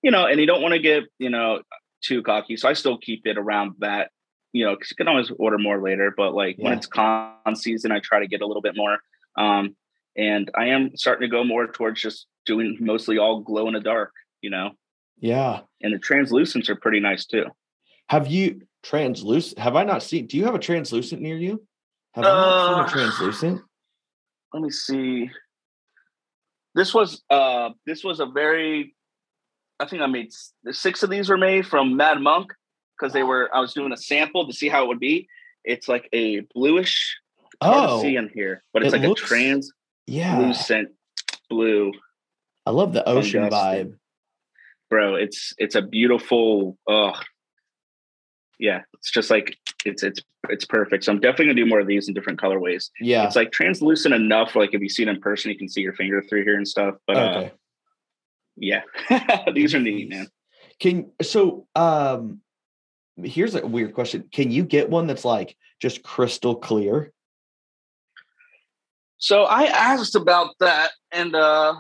B: you know, and you don't want to get, you know, too cocky. So I still keep it around that, you know, because you can always order more later. But like when it's con season, I try to get a little bit more. Um, and I am starting to go more towards just doing mostly all glow in the dark, you know.
A: yeah
B: And the translucents are pretty nice too.
A: have you translucent have i not seen do you have a translucent near you have i not seen
B: Uh,
A: a translucent [SIGHS]
B: Let me see. This was uh this was a very I think I made six of these were made from Mad Monk because they were I was doing a sample to see how it would be. It's like a bluish it's hard to
A: oh
B: see in here, but it's
A: it
B: like
A: looks-
B: a
A: yeah
B: translucent blue,
A: i love the ocean
B: Fungusting.
A: vibe
B: bro. It's it's a beautiful oh yeah, it's just like it's it's it's perfect. So I'm definitely gonna do more of these in different colorways.
A: yeah
B: It's like translucent enough, like if you see it in person, you can see your finger through here and stuff. But uh, yeah, [LAUGHS] these are neat, man.
A: Can so um here's a weird question. Can you get one that's like just crystal clear?
B: So I asked about that, and uh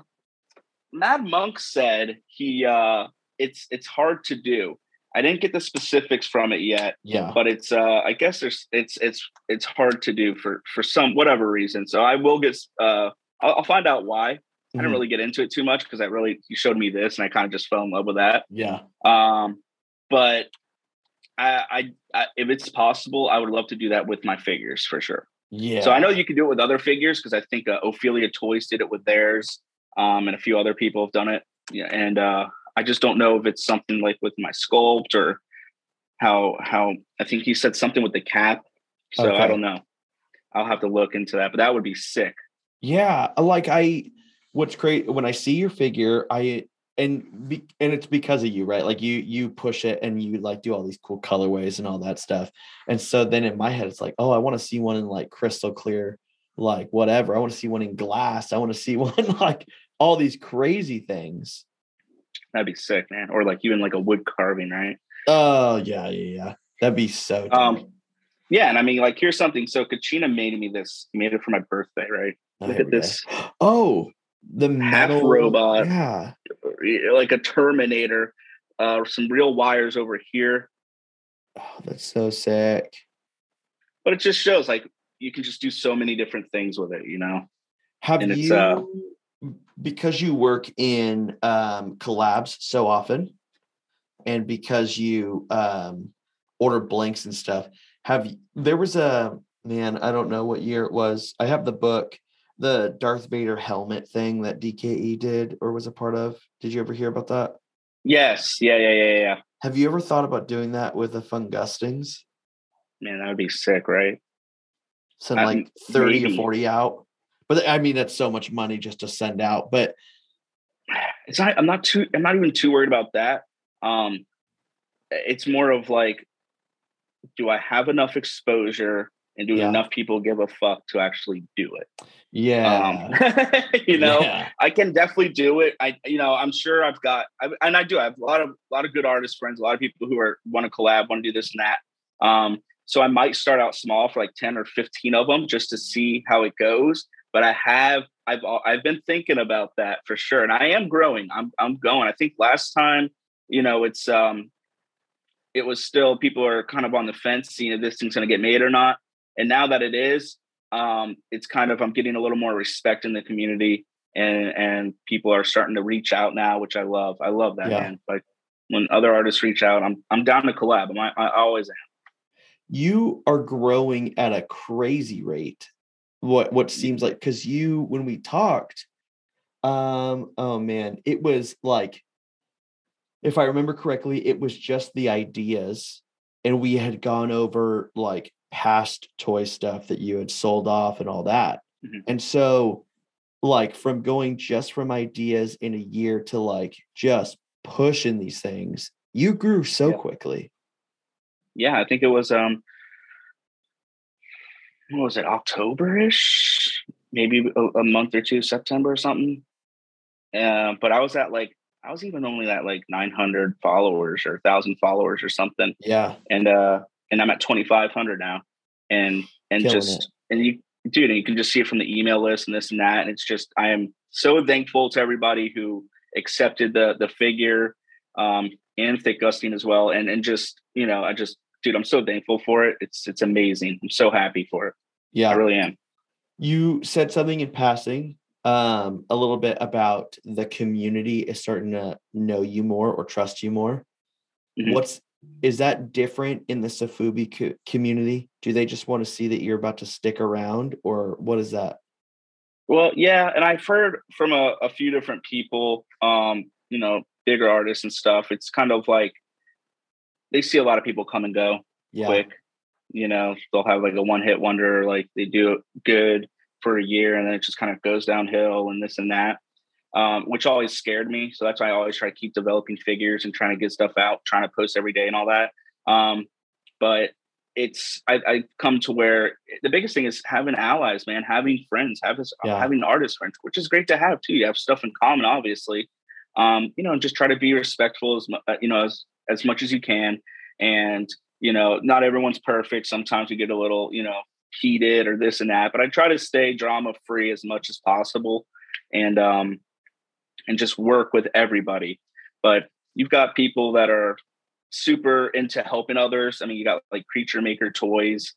B: Mad Monk said he uh it's it's hard to do. I didn't get the specifics from it yet,
A: Yeah.
B: but it's uh I guess there's it's it's it's hard to do for for some whatever reason. So I will get uh I'll, I'll find out why. I didn't
A: Mhm.
B: really get into it too much because I really you showed me this and I kind of just fell in love with that.
A: Yeah.
B: Um, but I, I, I if it's possible, I would love to do that with my figures for sure.
A: Yeah.
B: So I know you can do it with other figures because I think uh, Ophelia Toys did it with theirs, um, and a few other people have done it. Yeah, and uh, I just don't know if it's something like with my sculpt or how how I think he said something with the cap. So
A: Okay.
B: I don't know. I'll have to look into that, but that would be sick.
A: Yeah, like I what's great when I see your figure, I and be, and it's because of you, right? Like you you push it and you like do all these cool colorways and all that stuff. And so then in my head it's like, "Oh, I want to see one in like crystal clear like whatever. I want to see one in glass. I want to see [LAUGHS] one like all these crazy things."
B: That'd be sick, man. Or like even like a wood carving, right?
A: Oh, yeah, yeah, yeah. That'd be so dope.
B: Um, yeah, and I mean, like, here's something. So Kachina made me this, made it for my birthday, right?
A: Oh,
B: Look at
A: we go.
B: this, [GASPS]
A: Oh, the
B: Half
A: metal
B: robot.
A: Yeah.
B: like a Terminator. Uh, some real wires over here,
A: Oh, that's so sick.
B: but it just shows like you can just do so many different things with it, you know.
A: Have
B: And
A: you
B: uh,
A: because you work in um collabs so often and because you um order blanks and stuff, have there was a man, I don't know what year it was. I have the book. the Darth Vader helmet thing that DKE did or was a part of? Did you ever hear about that?
B: Yes. Yeah. Yeah. Yeah. Yeah.
A: Have you ever thought about doing that with the Fungustings?
B: Man, that would be sick, right?
A: Send
B: Um,
A: like 30
B: maybe.
A: or 40 out. But I mean, that's so much money just to send out. But
B: It's not. I'm not too. I'm not even too worried about that. Um, it's more of like, do I have enough exposure, and do
A: Yeah.
B: enough people give a fuck to actually do it?
A: yeah.
B: Um, [LAUGHS] you know,
A: Yeah.
B: I can definitely do it. I, you know, I'm sure I've got, I, and I do. I have a lot of, a lot of good artist friends, a lot of people who are want to collab, want to do this and that. Um, so I might start out small for like ten or fifteen of them just to see how it goes. But I have, I've, I've been thinking about that for sure, and I am growing. I'm, I'm going. I think last time, you know, it's, um, it was still people are kind of on the fence, seeing if this thing's going to get made or not. And now that it is, um, it's kind of I'm getting a little more respect in the community, and and people are starting to reach out now, which I love. I love that
A: Yeah.
B: man. Like when other artists reach out, I'm I'm down to collab. I'm, I, I always am.
A: You are growing at a crazy rate what what seems like because you when we talked um oh man it was like if i remember correctly it was just the ideas and we had gone over like past toy stuff that you had sold off and all that
B: Mhm.
A: and so like from going just from ideas in a year to like just pushing these things you grew so
B: Yeah.
A: quickly
B: Yeah, I think it was um, what was it October-ish, maybe a, a month or two, September or something. Um, but I was at like I was even only at like 900 followers or 1,000 followers or something.
A: yeah.
B: And uh and I'm at 2500 now. And and
A: Killing
B: just and you dude and you can just see it from the email list and this and that. And it's just I am so thankful to everybody who accepted the the figure um and thick gusting as well. And and just you know I just dude I'm so thankful for it. It's it's amazing. I'm so happy for it.
A: Yeah.
B: I really am.
A: You said something in passing um a little bit about the community is starting to know you more or trust you more.
B: Mhm.
A: what's is that different in the Sofubi co- community? Do they just want to see that you're about to stick around or what is that?
B: Well, yeah, and I've heard from a, a few different people, um, you know, bigger artists and stuff. It's kind of like they see a lot of people come and go
A: yeah
B: quick. You know, they'll have like a one hit wonder, like they do it good for a year and then it just kind of goes downhill and this and that, um, which always scared me. So that's why I always try to keep developing figures and trying to get stuff out, trying to post every day and all that. Um, but it's I, I come to where the biggest thing is having allies, man, having friends, having
A: Yeah.
B: having artist friends, which is great to have too. You have stuff in common, obviously. Um, you know, and just try to be respectful as uh, you know as as much as you can. And you know, not everyone's perfect. Sometimes we get a little you know heated or this and that, but I try to stay drama free as much as possible, and um, and just work with everybody. But you've got people that are super into helping others. I mean, you got like Creature Maker Toys.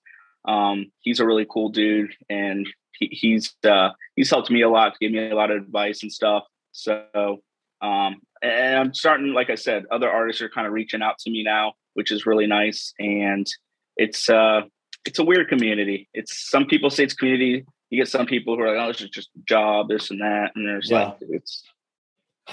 B: Um, he's a really cool dude, and he, he's uh, he's helped me a lot, gave me a lot of advice and stuff. So, um, and I'm starting, like I said, other artists are kind of reaching out to me now, which is really nice. And it's uh, it's a weird community. It's some people say it's community. You get some people who are like, oh, this is just a job, this and that, and there's
A: Yeah.
B: like it's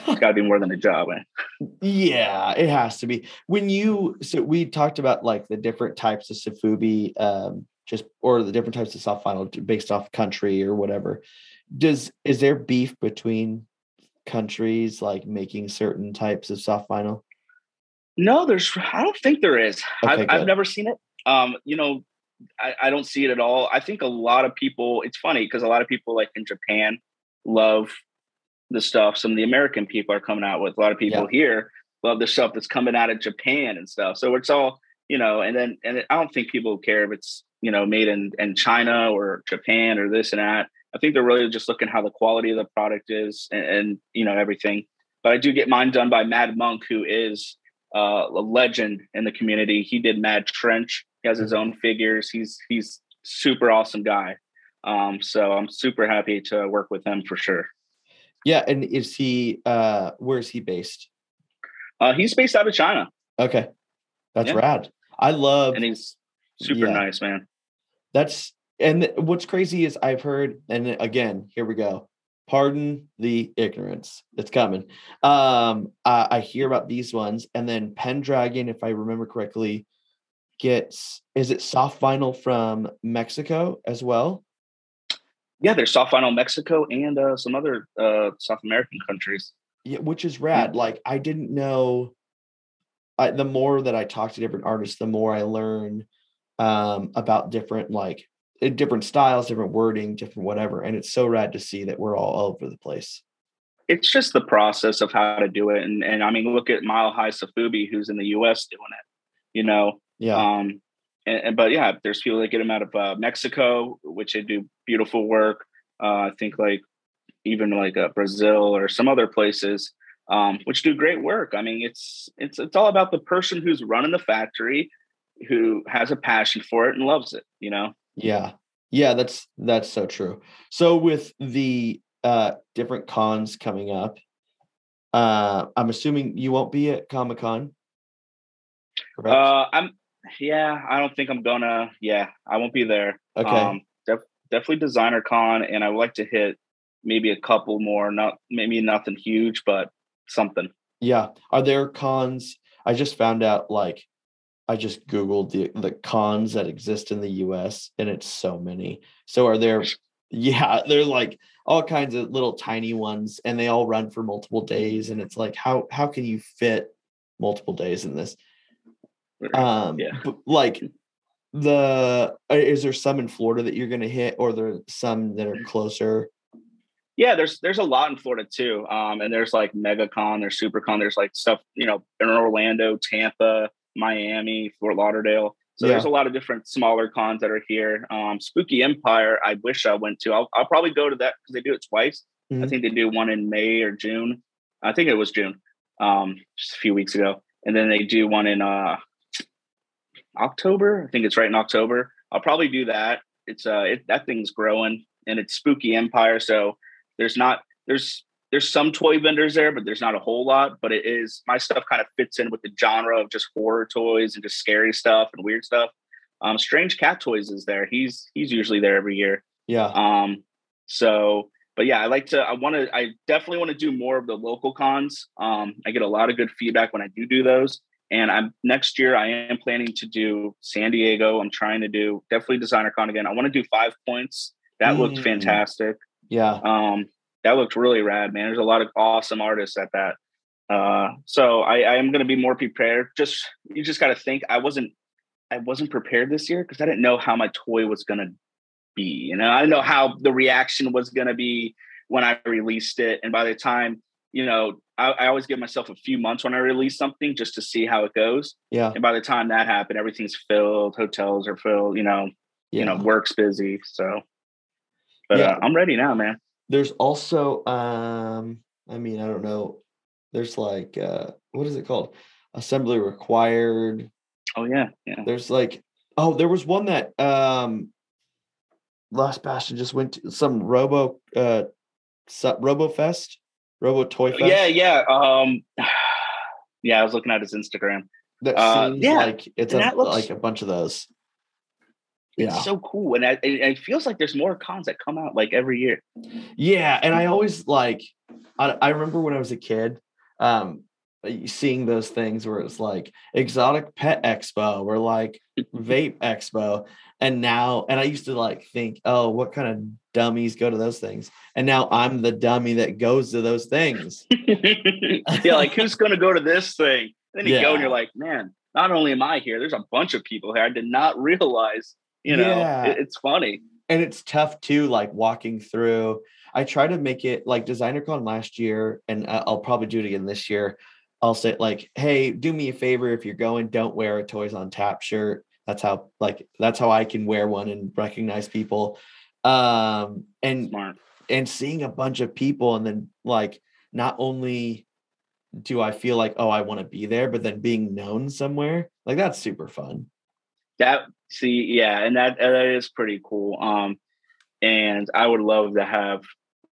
B: it's got to be more than a job. [LAUGHS]
A: Yeah, it has to be. When you so we talked about like the different types of Sofubi, um, just or the different types of soft vinyl based off country or whatever. Does is there beef between countries like making certain types of soft vinyl?
B: No, there's. I don't think there is.
A: Okay,
B: I've, I've never seen it. Um, you know, I, I don't see it at all. I think a lot of people. It's funny because a lot of people, like in Japan, love the stuff. Some of the American people are coming out with. A lot of people here love the stuff that's coming out of Japan and stuff. So it's all you know. And then, and I don't think people care if it's you know made in in China or Japan or this and that. I think they're really just looking how the quality of the product is and, and you know everything. But I do get mine done by Mad Monk, who is uh, a legend in the community. He did Mad Trench. He has his own figures. He's he's super awesome guy. Um, so I'm super happy to work with him for sure.
A: Yeah, and is he uh where is he based?
B: Uh, he's based out of China,
A: Okay. That's
B: Yeah.
A: rad. I love
B: and he's super
A: Yeah.
B: nice, man.
A: that's and th- what's crazy is I've heard, and again, here we go. Pardon the ignorance. It's coming. Um, I, I hear about these ones, and then Pendragon, if I remember correctly, gets is it soft vinyl from Mexico as well?
B: Yeah, there's soft vinyl Mexico and uh, some other uh, South American countries.
A: Yeah, which is rad. Like I didn't know. I, the more that I talk to different artists, the more I learn um, about different like different styles, different wording, different whatever. And it's so rad to see that we're all over the place.
B: It's just the process of how to do it, and and I mean, look at Mile High Sofubi, who's in the U.S. doing it. You know,
A: Yeah.
B: Um, and, and- but yeah, there's people that get them out of uh, Mexico, which they do beautiful work. Uh, I think like even like uh, Brazil or some other places, um, which do great work. I mean, it's it's it's all about the person who's running the factory, who has a passion for it and loves it. You know.
A: Yeah. Yeah, that's that's so true. So with the uh different cons coming up, uh I'm assuming you won't be at Comic Con.
B: Uh, I'm yeah. I don't think I'm gonna. Yeah, I won't be there.
A: okay.
B: Um, def- definitely designer con, and I would like to hit maybe a couple more. Not maybe nothing huge, but something.
A: yeah. Are there cons? I just found out like I just Googled the the cons that exist in the US and it's so many. So are there yeah, they're like all kinds of little tiny ones and they all run for multiple days and it's like how how can you fit multiple days in this? Um
B: Yeah.
A: like the uh, is there some in Florida that you're going to hit or there some that are closer?
B: Yeah, there's there's a lot in Florida too. Um, and there's like MegaCon, there's SuperCon, there's like stuff you know in Orlando, Tampa, Miami, Fort Lauderdale. So there's a lot of different smaller cons that are here. Um, Spooky Empire, I wish I went to. I'll, I'll probably go to that because they do it twice. I
A: Mhm.
B: think they do one in May or June. I think it was June, um, just a few weeks ago, and then they do one in uh, October. I think it's right in October. I'll probably do that. It's uh, it, that thing's growing, and it's Spooky Empire. So there's not there's there's some toy vendors there, but there's not a whole lot. But it is my stuff kind of fits in with the genre of just horror toys and just scary stuff and weird stuff. Um, Strange Cat Toys is there. He's he's usually there every year.
A: Yeah.
B: Um, so, but yeah, I like to. I want to. I definitely want to do more of the local cons. Um, I get a lot of good feedback when I do do those. And I'm next year. I am planning to do San Diego. I'm trying to do definitely Designer Con again. I want to do Five Points. That looked
A: Mm.
B: fantastic.
A: Yeah.
B: Um, that looked really rad, man. There's a lot of awesome artists at that. Uh, so I, I am going to be more prepared. Just you just got to think. I wasn't I wasn't prepared this year because I didn't know how my toy was going to be. You know, I didn't know how the reaction was going to be when I released it. And by the time, you know, I, I always give myself a few months when I release something just to see how it goes.
A: Yeah.
B: And by the time that happened, everything's filled. Hotels are filled. You know,
A: Yeah.
B: you know, work's busy. So, but
A: Yeah.
B: uh, I'm ready now, man.
A: There's also um I mean, I don't know. There's like uh what is it called? Assembly required.
B: Oh yeah, yeah.
A: There's like oh, there was one that um Last Bastion just went to some Robo uh Robo Fest, Robo Toy Fest.
B: Yeah, yeah. Um, [SIGHS] yeah, I was looking at his Instagram.
A: That
B: uh,
A: seems
B: yeah,
A: like it's a,
B: looks-
A: like a bunch of those.
B: It's
A: Yeah.
B: so cool, and I, it, it feels like there's more cons that come out like every year.
A: Yeah, and I always like I, I remember when I was a kid, um seeing those things where it's like exotic pet expo or like [LAUGHS] vape expo and now and I used to like think, "Oh, what kind of dummies go to those things?" And now I'm the dummy that goes to those things. [LAUGHS]
B: yeah, like [LAUGHS] who's going to go to this thing? then you go and you're like, man, not only am I here, there's a bunch of people here. I did not realize. You know,
A: Yeah.
B: it- it's funny.
A: and it's tough too like walking through i try to make it like designercon last year and I- i'll probably do it again this year i'll say like hey do me a favor if you're going don't wear a toys on tap shirt that's how like that's how i can wear one and recognize people um and
B: Smart.
A: and seeing a bunch of people and then like not only do i feel like oh i want to be there but then being known somewhere like that's super fun
B: That see, yeah, and that that is pretty cool. Um, and I would love to have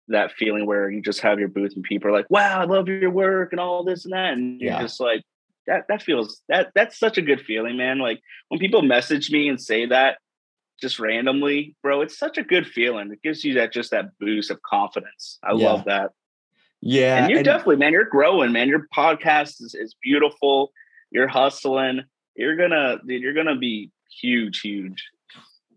B: that feeling where you just have your booth and people are like, "Wow, I love your work" and all this and that, and you're just like, that that feels that that's such a good feeling, man. Like when people message me and say that, just randomly, bro, it's such a good feeling. It gives you that just that boost of confidence. I
A: Yeah.
B: love that.
A: Yeah.
B: and you're
A: and-
B: definitely, man, you're growing, man. Your podcast is, is beautiful. You're hustling. You're gonna, dude, you're gonna be huge, huge.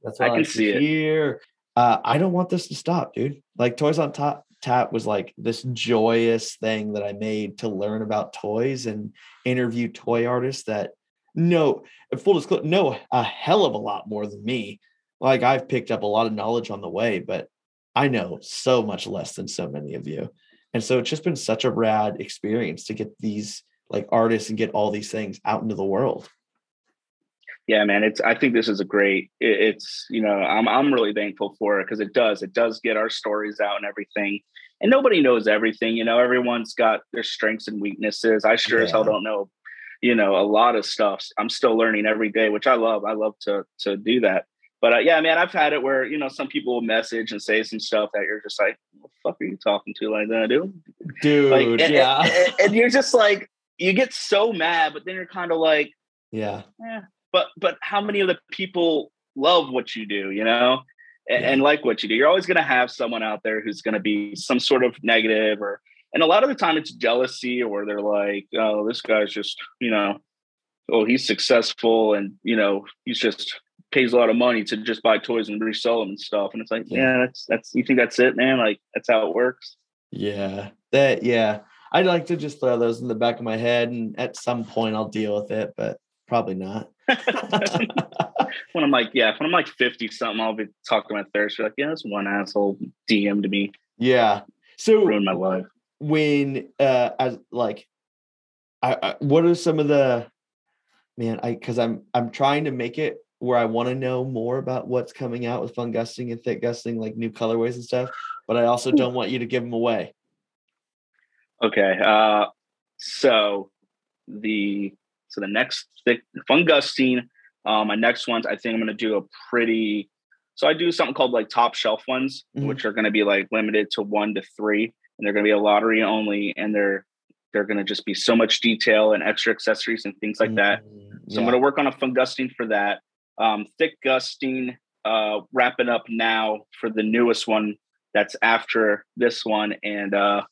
A: That's
B: I
A: what I,
B: can see
A: hear. Uh, I don't want this to stop, dude. Like Toys on Top Tap was like this joyous thing that I made to learn about toys and interview toy artists that know full disclosure know a hell of a lot more than me. Like I've picked up a lot of knowledge on the way, but I know so much less than so many of you. And so it's just been such a rad experience to get these like artists and get all these things out into the world.
B: Yeah, man. It's. I think this is a great. it- It's. You know, I'm. I'm really thankful for it because it does. It does get our stories out and everything. And nobody knows everything. You know, everyone's got their strengths and weaknesses. I sure as hell don't know. You know, a lot of stuff. I'm still learning every day, which I love. I love to to do that. But uh, yeah, man, I've had it where you know some people will message and say some stuff that you're just like, "What the fuck are you talking to like that, dude?"
A: Dude,
B: Like, and,
A: yeah.
B: and- and you're just like, you get so mad, but then you're kind of like,
A: yeah.
B: But but how many of the people love what you do you know and,
A: Yeah.
B: and like what you do you're always going to have someone out there who's going to be some sort of negative or and a lot of the time it's jealousy or they're like oh this guy's just you know oh he's successful and you know he's just pays a lot of money to just buy toys and resell them and stuff and it's like
A: Yeah.
B: yeah, that's that's you think that's it man like that's how it works
A: Yeah, that yeah. I'd like to just throw those in the back of my head, and at some point I'll deal with it, but probably not.
B: When i'm like yeah when i'm like 50 something i'll be talking to my therapist like yeah this one asshole dm to me
A: yeah. So
B: ruined my life
A: when uh as like I, I what are some of the man I because I'm I'm trying to make it where I want to know more about what's coming out with Fungusting and thick gusting, like new colorways and stuff, but I also don't want you to give them away.
B: Okay. Uh, so the so the next thick fun gusting, um, my next ones, I think I'm gonna do a pretty. So I do something called like top shelf ones,
A: Mhm.
B: which are gonna be like limited to one to three, and they're gonna be a lottery only, and they're they're gonna just be so much detail and extra accessories and things like that.
A: Mm,
B: So I'm going to work on a fungusting for that. Um, thick gusting, uh, wrapping up now for the newest one that's after this one. And uh,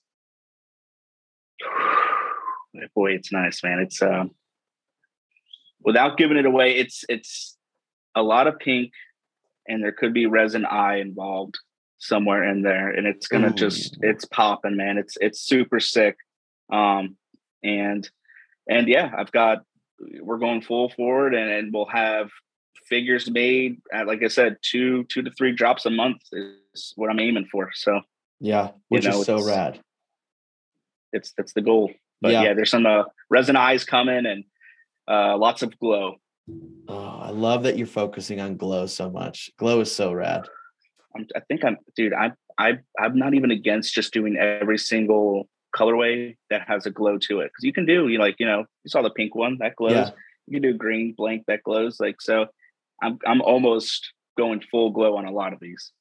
B: [SIGHS] boy, it's nice, man. It's uh, without giving it away, it's it's a lot of pink, and there could be resin eye involved somewhere in there, and it's gonna just it's popping, man. It's it's super sick. Um, and and yeah, I've got we're going full forward and, and we'll have figures made at like I said, two two to three drops a month is what I'm aiming for. So
A: yeah, which
B: know,
A: is so rad.
B: it's that's the goal. But
A: Yeah.
B: yeah, there's some uh, resin eyes coming and uh, lots of glow.
A: Oh, I love that you're focusing on glow so much. Glow is so rad.
B: I'm, I think I'm, dude. I I I'm not even against just doing every single colorway that has a glow to it because you can do you like you know you saw the pink one that glows.
A: Yeah.
B: You can do green blank that glows like so. I'm I'm almost going full glow on a lot of these.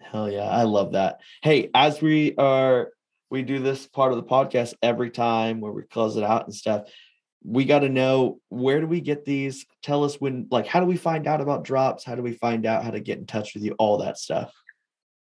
A: Hell yeah, I love that. Hey, as we are we do this part of the podcast every time where we close it out and stuff. We got to know where do we get these? Tell us when like how do we find out about drops? How do we find out how to get in touch with you? All that stuff.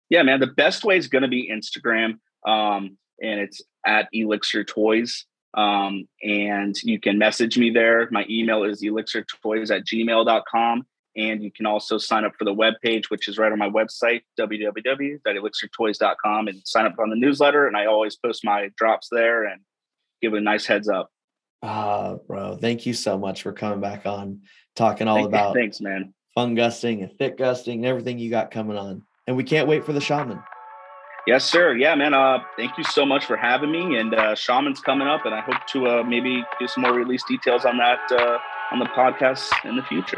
B: Yeah, man. The best way is going to be Instagram, um, and it's at Elixir Toys. Um, and you can message me there. My email is elixirtoys at gmail.com. And you can also sign up for the webpage, which is right on my website, www.elixirtoys.com, and sign up on the newsletter. And I always post my drops there and give a nice heads up.
A: Ah, bro, thank you so much for coming back on talking all
B: Thank-
A: about
B: Thanks, man.
A: Fungusting and thick gusting and everything you got coming on. And we can't wait for the shaman.
B: Yes, sir. Yeah, man. Uh, thank you so much for having me. And uh, Shaman's coming up, and I hope to uh, maybe do some more release details on that uh, on the podcast in the future.